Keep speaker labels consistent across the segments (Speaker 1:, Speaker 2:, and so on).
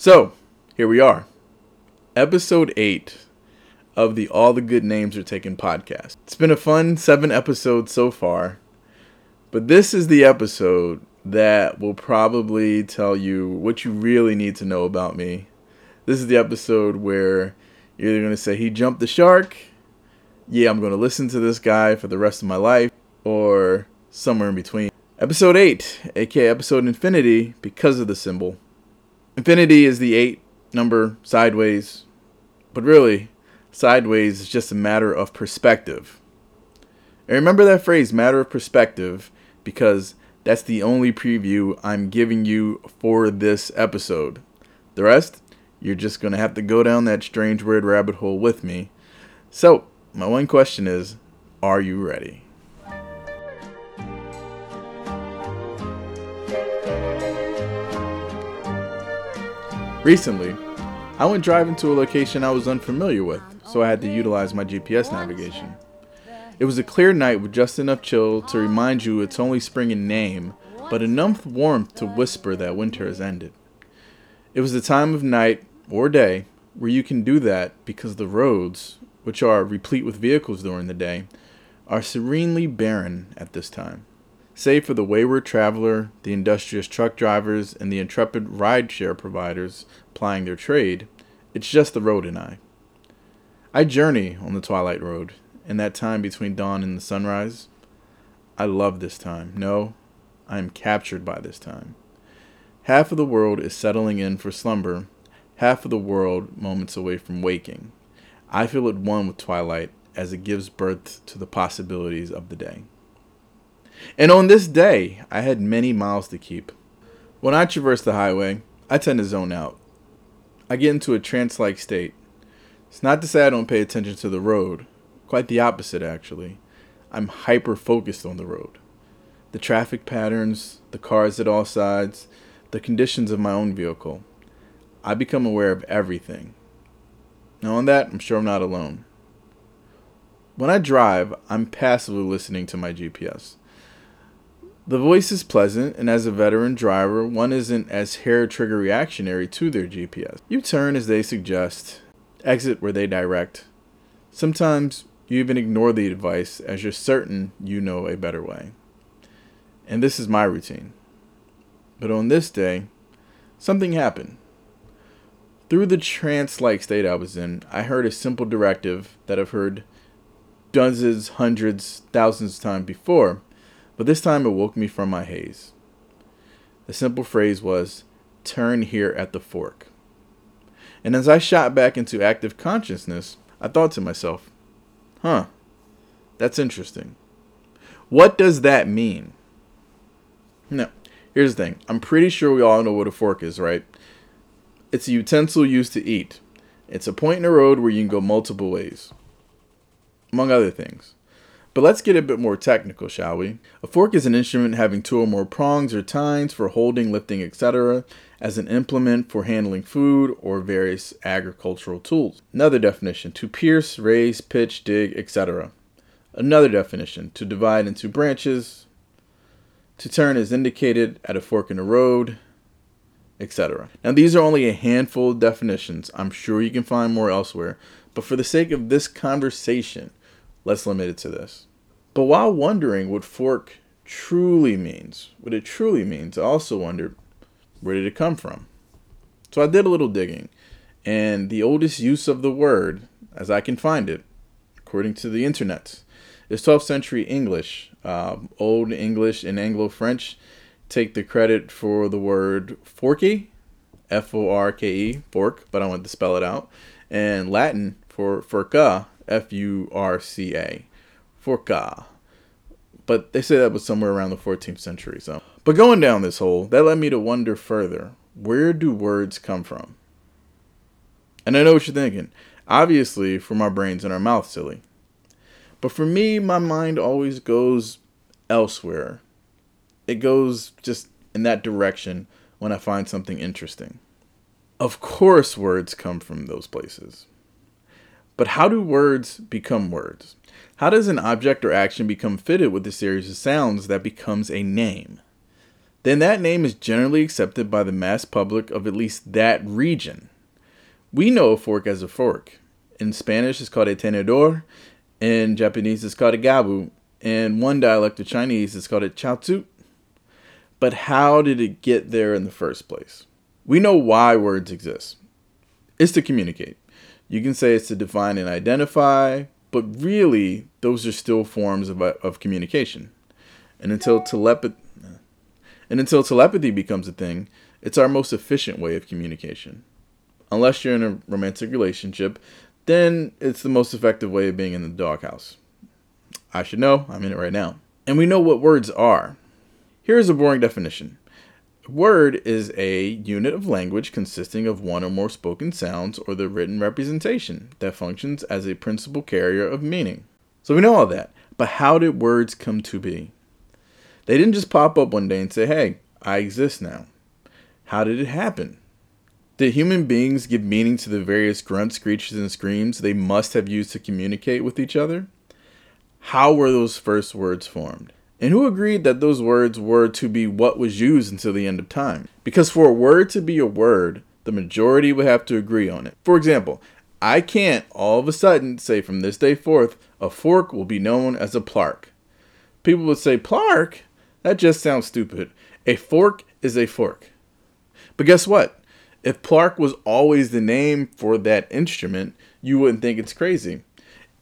Speaker 1: So, here we are. Episode 8 of the All the Good Names Are Taken podcast. It's been a fun seven episodes so far, but this is the episode that will probably tell you what you really need to know about me. This is the episode where you're either going to say, he jumped the shark, yeah, I'm going to listen to this guy for the rest of my life, or somewhere in between. Episode 8, aka episode infinity, because of the symbol. Infinity is the 8 number sideways, but really, sideways is just a matter of perspective. And remember that phrase, matter of perspective, because that's the only preview I'm giving you for this episode. The rest, you're just going to have to go down that strange weird rabbit hole with me. So, my one question is Are you ready? Recently, I went driving to a location I was unfamiliar with, so I had to utilize my GPS navigation. It was a clear night with just enough chill to remind you it's only spring in name, but enough warmth to whisper that winter has ended. It was the time of night or day where you can do that because the roads, which are replete with vehicles during the day, are serenely barren at this time. Save for the wayward traveler, the industrious truck drivers, and the intrepid rideshare providers plying their trade, it's just the road and I. I journey on the twilight road, in that time between dawn and the sunrise. I love this time. No, I am captured by this time. Half of the world is settling in for slumber, half of the world moments away from waking. I feel at one with twilight as it gives birth to the possibilities of the day. And on this day, I had many miles to keep. When I traverse the highway, I tend to zone out. I get into a trance like state. It's not to say I don't pay attention to the road, quite the opposite, actually. I'm hyper focused on the road. The traffic patterns, the cars at all sides, the conditions of my own vehicle. I become aware of everything. Now, on that, I'm sure I'm not alone. When I drive, I'm passively listening to my GPS. The voice is pleasant, and as a veteran driver, one isn't as hair trigger reactionary to their GPS. You turn as they suggest, exit where they direct. Sometimes you even ignore the advice as you're certain you know a better way. And this is my routine. But on this day, something happened. Through the trance like state I was in, I heard a simple directive that I've heard dozens, hundreds, thousands of times before but this time it woke me from my haze. The simple phrase was, Turn here at the fork. And as I shot back into active consciousness, I thought to myself, Huh, that's interesting. What does that mean? Now, here's the thing I'm pretty sure we all know what a fork is, right? It's a utensil used to eat. It's a point in a road where you can go multiple ways, among other things. But let's get a bit more technical, shall we? A fork is an instrument having two or more prongs or tines for holding, lifting, etc., as an implement for handling food or various agricultural tools. Another definition to pierce, raise, pitch, dig, etc. Another definition to divide into branches, to turn as indicated at a fork in the road, etc. Now, these are only a handful of definitions. I'm sure you can find more elsewhere, but for the sake of this conversation, Let's limit it to this. But while wondering what fork truly means, what it truly means, I also wondered where did it come from? So I did a little digging, and the oldest use of the word, as I can find it, according to the internet, is 12th century English. Um, Old English and Anglo French take the credit for the word forky, F O R K E, fork, but I want to spell it out, and Latin for furca, F U R C A, Forca. But they say that was somewhere around the 14th century. So, but going down this hole, that led me to wonder further: where do words come from? And I know what you're thinking. Obviously, from our brains and our mouths, silly. But for me, my mind always goes elsewhere. It goes just in that direction when I find something interesting. Of course, words come from those places. But how do words become words? How does an object or action become fitted with a series of sounds that becomes a name? then that name is generally accepted by the mass public of at least that region. We know a fork as a fork. In Spanish, it's called a tenedor. In Japanese, it's called a gabu. In one dialect of Chinese, it's called a chaozu. But how did it get there in the first place? We know why words exist. It's to communicate. You can say it's to define and identify, but really, those are still forms of, uh, of communication. And until telepathy, and until telepathy becomes a thing, it's our most efficient way of communication. Unless you're in a romantic relationship, then it's the most effective way of being in the doghouse. I should know, I'm in it right now. And we know what words are. Here's a boring definition Word is a unit of language consisting of one or more spoken sounds or the written representation that functions as a principal carrier of meaning. So we know all that, but how did words come to be? They didn't just pop up one day and say, hey, I exist now. How did it happen? Did human beings give meaning to the various grunts, screeches, and screams they must have used to communicate with each other? How were those first words formed? And who agreed that those words were to be what was used until the end of time? Because for a word to be a word, the majority would have to agree on it. For example, I can't all of a sudden say from this day forth, a fork will be known as a plark. People would say, Plark? That just sounds stupid. A fork is a fork. But guess what? If Plark was always the name for that instrument, you wouldn't think it's crazy.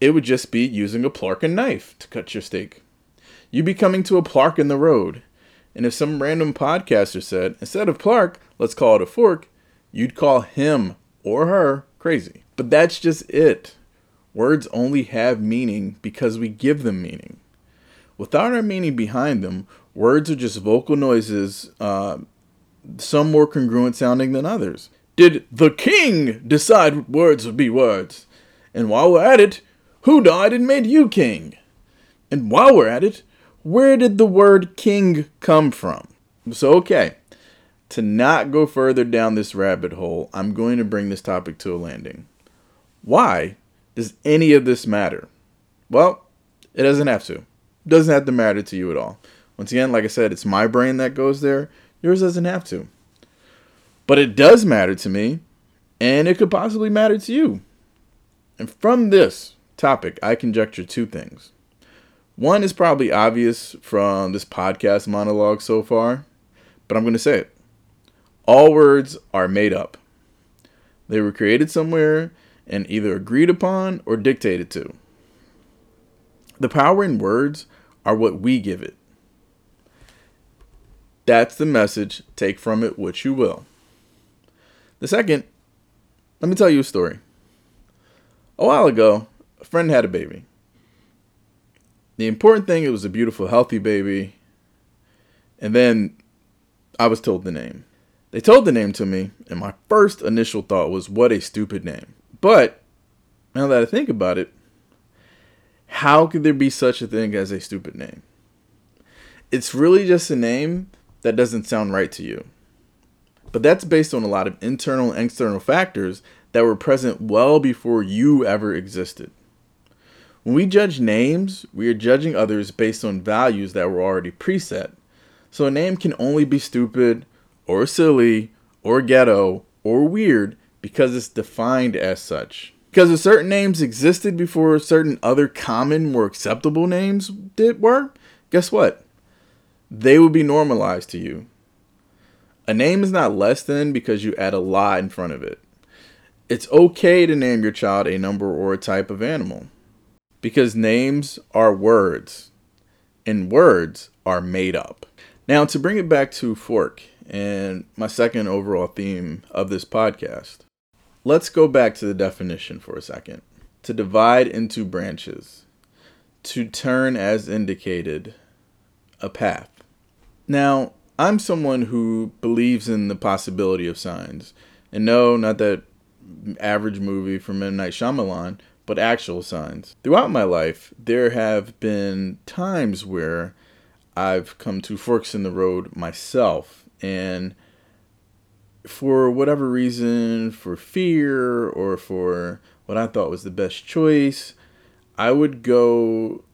Speaker 1: It would just be using a Plark and knife to cut your steak. You'd be coming to a Plark in the road. And if some random podcaster said, instead of Plark, let's call it a fork, you'd call him or her crazy. But that's just it. Words only have meaning because we give them meaning. Without our meaning behind them, words are just vocal noises, uh, some more congruent sounding than others. Did the king decide words would be words? And while we're at it, who died and made you king? And while we're at it, where did the word king come from? So, okay, to not go further down this rabbit hole, I'm going to bring this topic to a landing. Why does any of this matter? Well, it doesn't have to. It doesn't have to matter to you at all. Once again, like I said, it's my brain that goes there. Yours doesn't have to. But it does matter to me, and it could possibly matter to you. And from this topic, I conjecture two things. One is probably obvious from this podcast monologue so far, but I'm going to say it. All words are made up. They were created somewhere and either agreed upon or dictated to. The power in words are what we give it. That's the message. Take from it what you will. The second, let me tell you a story. A while ago, a friend had a baby. The important thing, it was a beautiful, healthy baby. And then I was told the name. They told the name to me, and my first initial thought was, what a stupid name. But now that I think about it, how could there be such a thing as a stupid name? It's really just a name that doesn't sound right to you. But that's based on a lot of internal and external factors that were present well before you ever existed. When we judge names, we are judging others based on values that were already preset. So a name can only be stupid, or silly, or ghetto, or weird because it's defined as such. Because if certain names existed before certain other common, more acceptable names did were, guess what? They would be normalized to you. A name is not less than because you add a lie in front of it. It's okay to name your child a number or a type of animal because names are words and words are made up. Now, to bring it back to fork and my second overall theme of this podcast, let's go back to the definition for a second. To divide into branches, to turn as indicated, a path. Now, I'm someone who believes in the possibility of signs. And no, not that average movie from M. Night Shyamalan, but actual signs. Throughout my life, there have been times where I've come to forks in the road myself, and for whatever reason, for fear or for what I thought was the best choice, I would go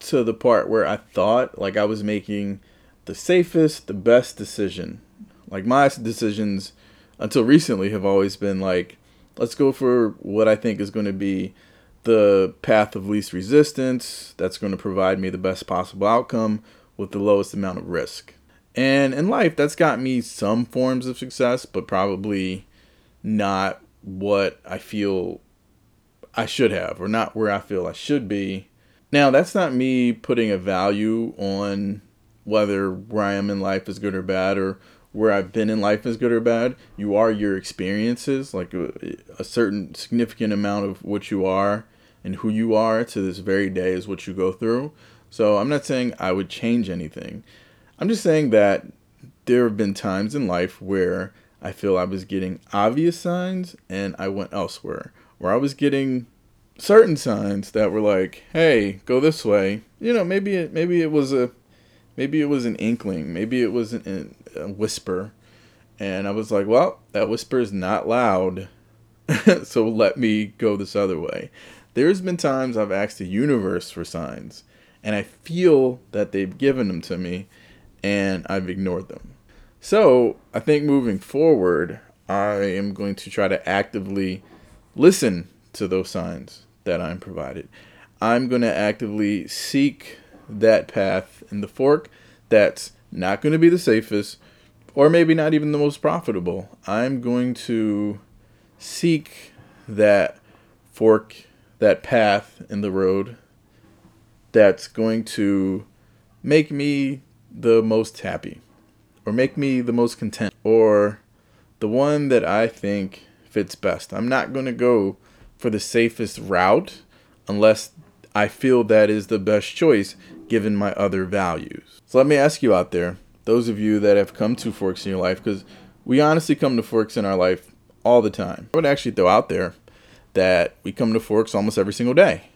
Speaker 1: to the part where I thought like I was making the safest, the best decision. Like my decisions until recently have always been like, let's go for what I think is going to be the path of least resistance that's going to provide me the best possible outcome with the lowest amount of risk. And in life, that's got me some forms of success, but probably not what I feel I should have, or not where I feel I should be. Now, that's not me putting a value on whether where I am in life is good or bad, or where I've been in life is good or bad. You are your experiences, like a, a certain significant amount of what you are and who you are to this very day is what you go through. So I'm not saying I would change anything. I'm just saying that there have been times in life where I feel I was getting obvious signs and I went elsewhere. Where I was getting certain signs that were like, "Hey, go this way." You know, maybe it maybe it was a maybe it was an inkling, maybe it was an, a whisper. And I was like, "Well, that whisper is not loud." so let me go this other way. There's been times I've asked the universe for signs and I feel that they've given them to me and I've ignored them. So I think moving forward, I am going to try to actively listen to those signs that I'm provided. I'm going to actively seek that path in the fork that's not going to be the safest or maybe not even the most profitable. I'm going to seek that fork, that path in the road that's going to make me the most happy or make me the most content or the one that I think fits best. I'm not going to go for the safest route unless I feel that is the best choice given my other values. So let me ask you out there, those of you that have come to forks in your life, because we honestly come to forks in our life all the time. I would actually throw out there that we come to forks almost every single day.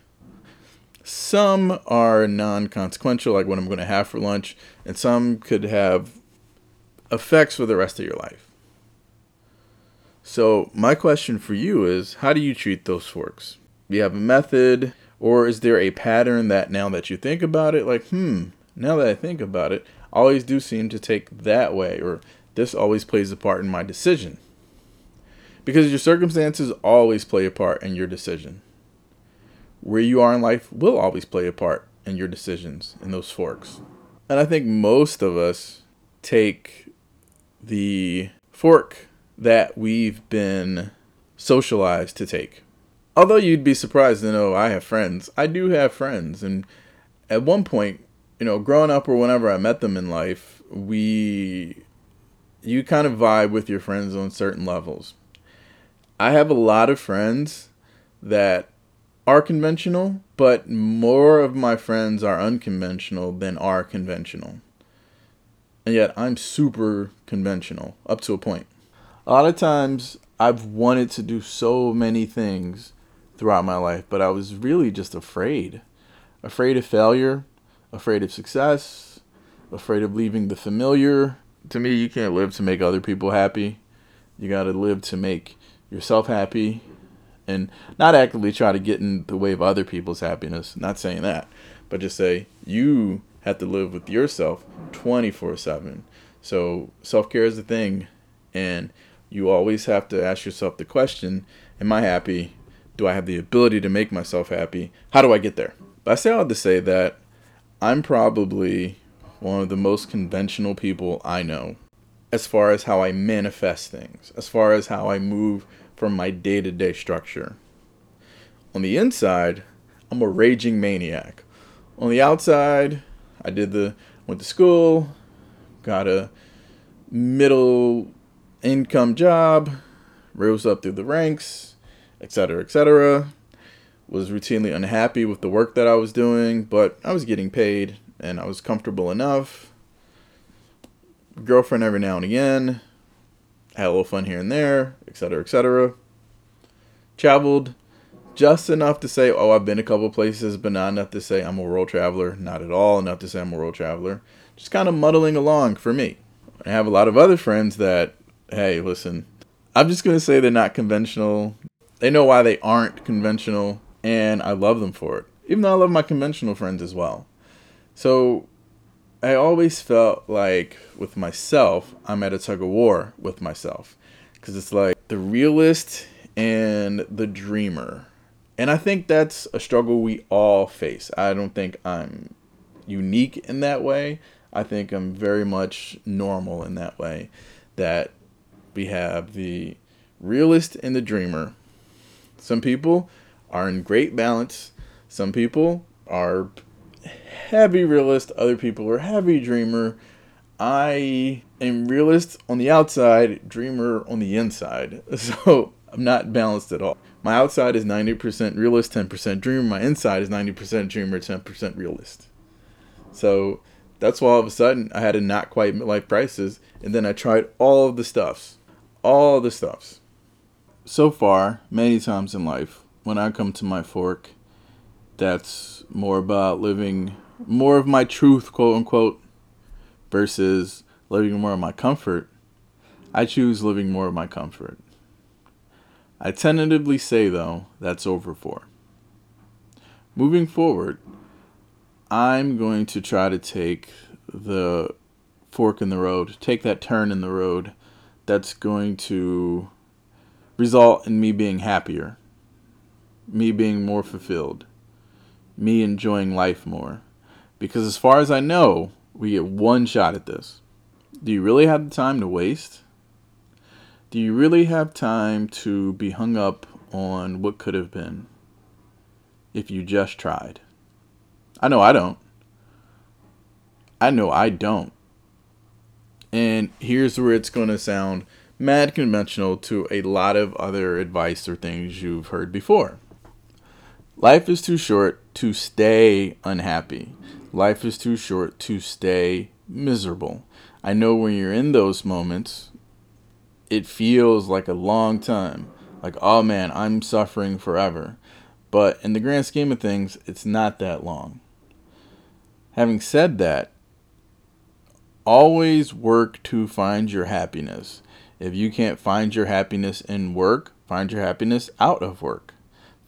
Speaker 1: Some are non consequential, like what I'm going to have for lunch, and some could have effects for the rest of your life. So, my question for you is how do you treat those forks? Do you have a method, or is there a pattern that now that you think about it, like, hmm, now that I think about it, always do seem to take that way, or this always plays a part in my decision? Because your circumstances always play a part in your decision where you are in life will always play a part in your decisions in those forks. And I think most of us take the fork that we've been socialized to take. Although you'd be surprised to know I have friends. I do have friends. And at one point, you know, growing up or whenever I met them in life, we. You kind of vibe with your friends on certain levels. I have a lot of friends that are conventional, but more of my friends are unconventional than are conventional. And yet I'm super conventional up to a point. A lot of times I've wanted to do so many things throughout my life, but I was really just afraid. Afraid of failure, afraid of success, afraid of leaving the familiar. To me, you can't live to make other people happy. You got to live to make yourself happy and not actively try to get in the way of other people's happiness. Not saying that, but just say you have to live with yourself 24 7. So self care is the thing, and you always have to ask yourself the question Am I happy? Do I have the ability to make myself happy? How do I get there? But I say all to say that I'm probably one of the most conventional people I know as far as how I manifest things, as far as how I move from my day to day structure. On the inside, I'm a raging maniac. On the outside, I did the went to school, got a middle income job, rose up through the ranks, etc., etc. Was routinely unhappy with the work that I was doing, but I was getting paid and I was comfortable enough. Girlfriend every now and again, had a little fun here and there, etc., etc. Traveled just enough to say, oh, I've been a couple places, but not enough to say I'm a world traveler. Not at all enough to say I'm a world traveler. Just kind of muddling along for me. I have a lot of other friends that, hey, listen, I'm just going to say they're not conventional. They know why they aren't conventional, and I love them for it. Even though I love my conventional friends as well. So I always felt like with myself, I'm at a tug of war with myself. Because it's like the realist and the dreamer. And I think that's a struggle we all face. I don't think I'm unique in that way. I think I'm very much normal in that way. That we have the realist and the dreamer. Some people are in great balance. Some people are heavy realist. Other people are heavy dreamer. I am realist on the outside, dreamer on the inside. So I'm not balanced at all. My outside is 90% realist, 10% dreamer. My inside is 90% dreamer, 10% realist. So that's why all of a sudden I had a not quite midlife crisis. And then I tried all of the stuffs. All the stuffs. So far, many times in life, when I come to my fork, that's more about living more of my truth, quote unquote, versus living more of my comfort. I choose living more of my comfort. I tentatively say, though, that's over for. Moving forward, I'm going to try to take the fork in the road, take that turn in the road that's going to result in me being happier, me being more fulfilled, me enjoying life more. Because as far as I know, we get one shot at this. Do you really have the time to waste? Do you really have time to be hung up on what could have been if you just tried? I know I don't. I know I don't. And here's where it's going to sound mad conventional to a lot of other advice or things you've heard before. Life is too short to stay unhappy. Life is too short to stay miserable. I know when you're in those moments, it feels like a long time. Like, oh man, I'm suffering forever. But in the grand scheme of things, it's not that long. Having said that, always work to find your happiness. If you can't find your happiness in work, find your happiness out of work.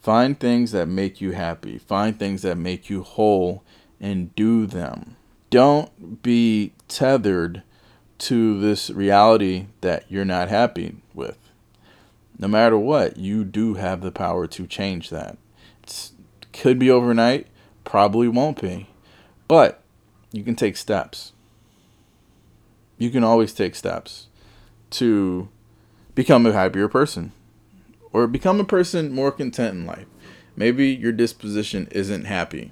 Speaker 1: Find things that make you happy. Find things that make you whole and do them. Don't be tethered to this reality that you're not happy with. No matter what, you do have the power to change that. It could be overnight, probably won't be. But you can take steps. You can always take steps to become a happier person or become a person more content in life. Maybe your disposition isn't happy.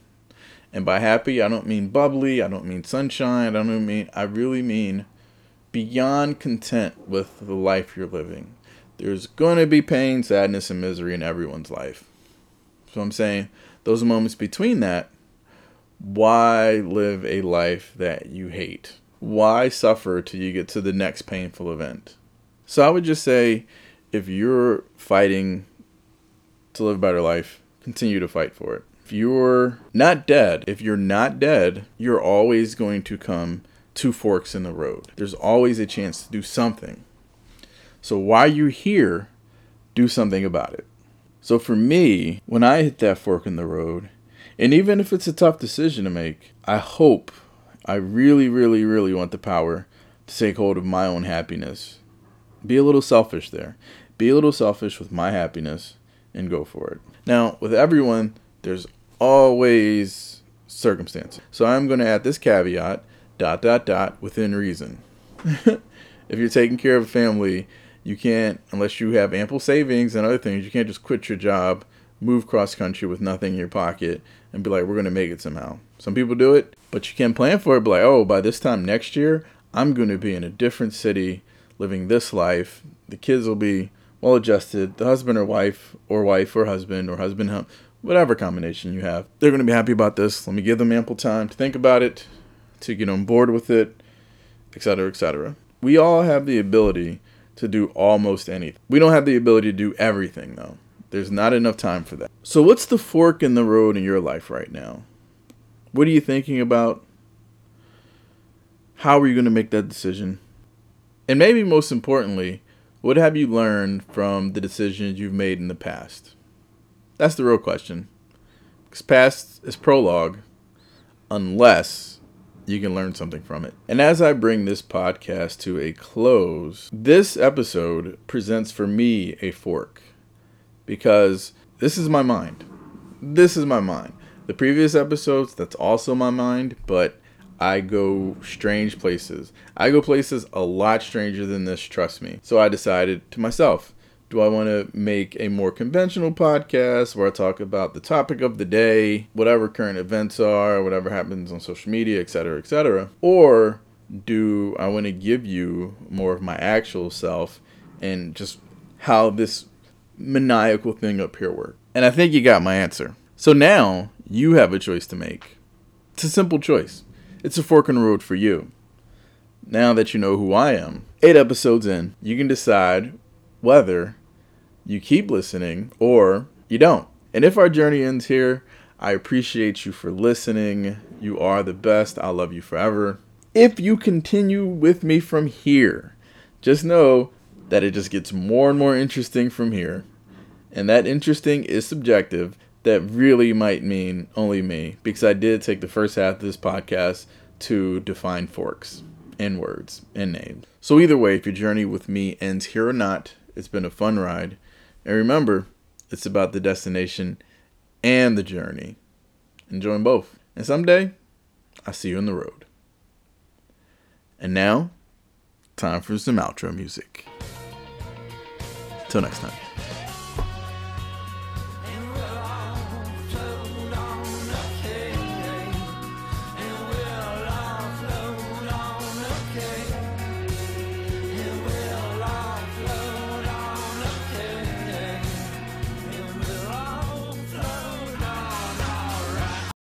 Speaker 1: And by happy, I don't mean bubbly, I don't mean sunshine, I don't mean, I really mean beyond content with the life you're living. There's going to be pain, sadness, and misery in everyone's life. So I'm saying those moments between that why live a life that you hate? Why suffer till you get to the next painful event? So I would just say if you're fighting to live a better life, continue to fight for it. If you're not dead, if you're not dead, you're always going to come to forks in the road. There's always a chance to do something. So while you're here, do something about it. So for me, when I hit that fork in the road, and even if it's a tough decision to make, I hope, I really, really, really want the power to take hold of my own happiness. Be a little selfish there. Be a little selfish with my happiness and go for it. Now, with everyone, there's always circumstances. So I'm going to add this caveat dot, dot, dot, within reason. if you're taking care of a family, you can't, unless you have ample savings and other things, you can't just quit your job move cross country with nothing in your pocket and be like, we're going to make it somehow. Some people do it, but you can plan for it. Be like, oh, by this time next year, I'm going to be in a different city living this life. The kids will be well adjusted. The husband or wife, or wife or husband, or husband, whatever combination you have, they're going to be happy about this. Let me give them ample time to think about it, to get on board with it, etc., etc. We all have the ability to do almost anything. We don't have the ability to do everything, though. There's not enough time for that. So, what's the fork in the road in your life right now? What are you thinking about? How are you going to make that decision? And maybe most importantly, what have you learned from the decisions you've made in the past? That's the real question. Because past is prologue, unless you can learn something from it. And as I bring this podcast to a close, this episode presents for me a fork because this is my mind. This is my mind. The previous episodes, that's also my mind, but I go strange places. I go places a lot stranger than this, trust me. So I decided to myself, do I want to make a more conventional podcast where I talk about the topic of the day, whatever current events are, whatever happens on social media, etc., etc.? Or do I want to give you more of my actual self and just how this maniacal thing up here works? And I think you got my answer. So now you have a choice to make. It's a simple choice. It's a fork in the road for you. Now that you know who I am, eight episodes in, you can decide whether you keep listening or you don't. And if our journey ends here, I appreciate you for listening. You are the best. I love you forever. If you continue with me from here, just know that it just gets more and more interesting from here. And that interesting is subjective. That really might mean only me, because I did take the first half of this podcast to define forks in words and names. So, either way, if your journey with me ends here or not, it's been a fun ride. And remember, it's about the destination and the journey. Enjoy both. And someday, I'll see you on the road. And now, time for some outro music. Till next time.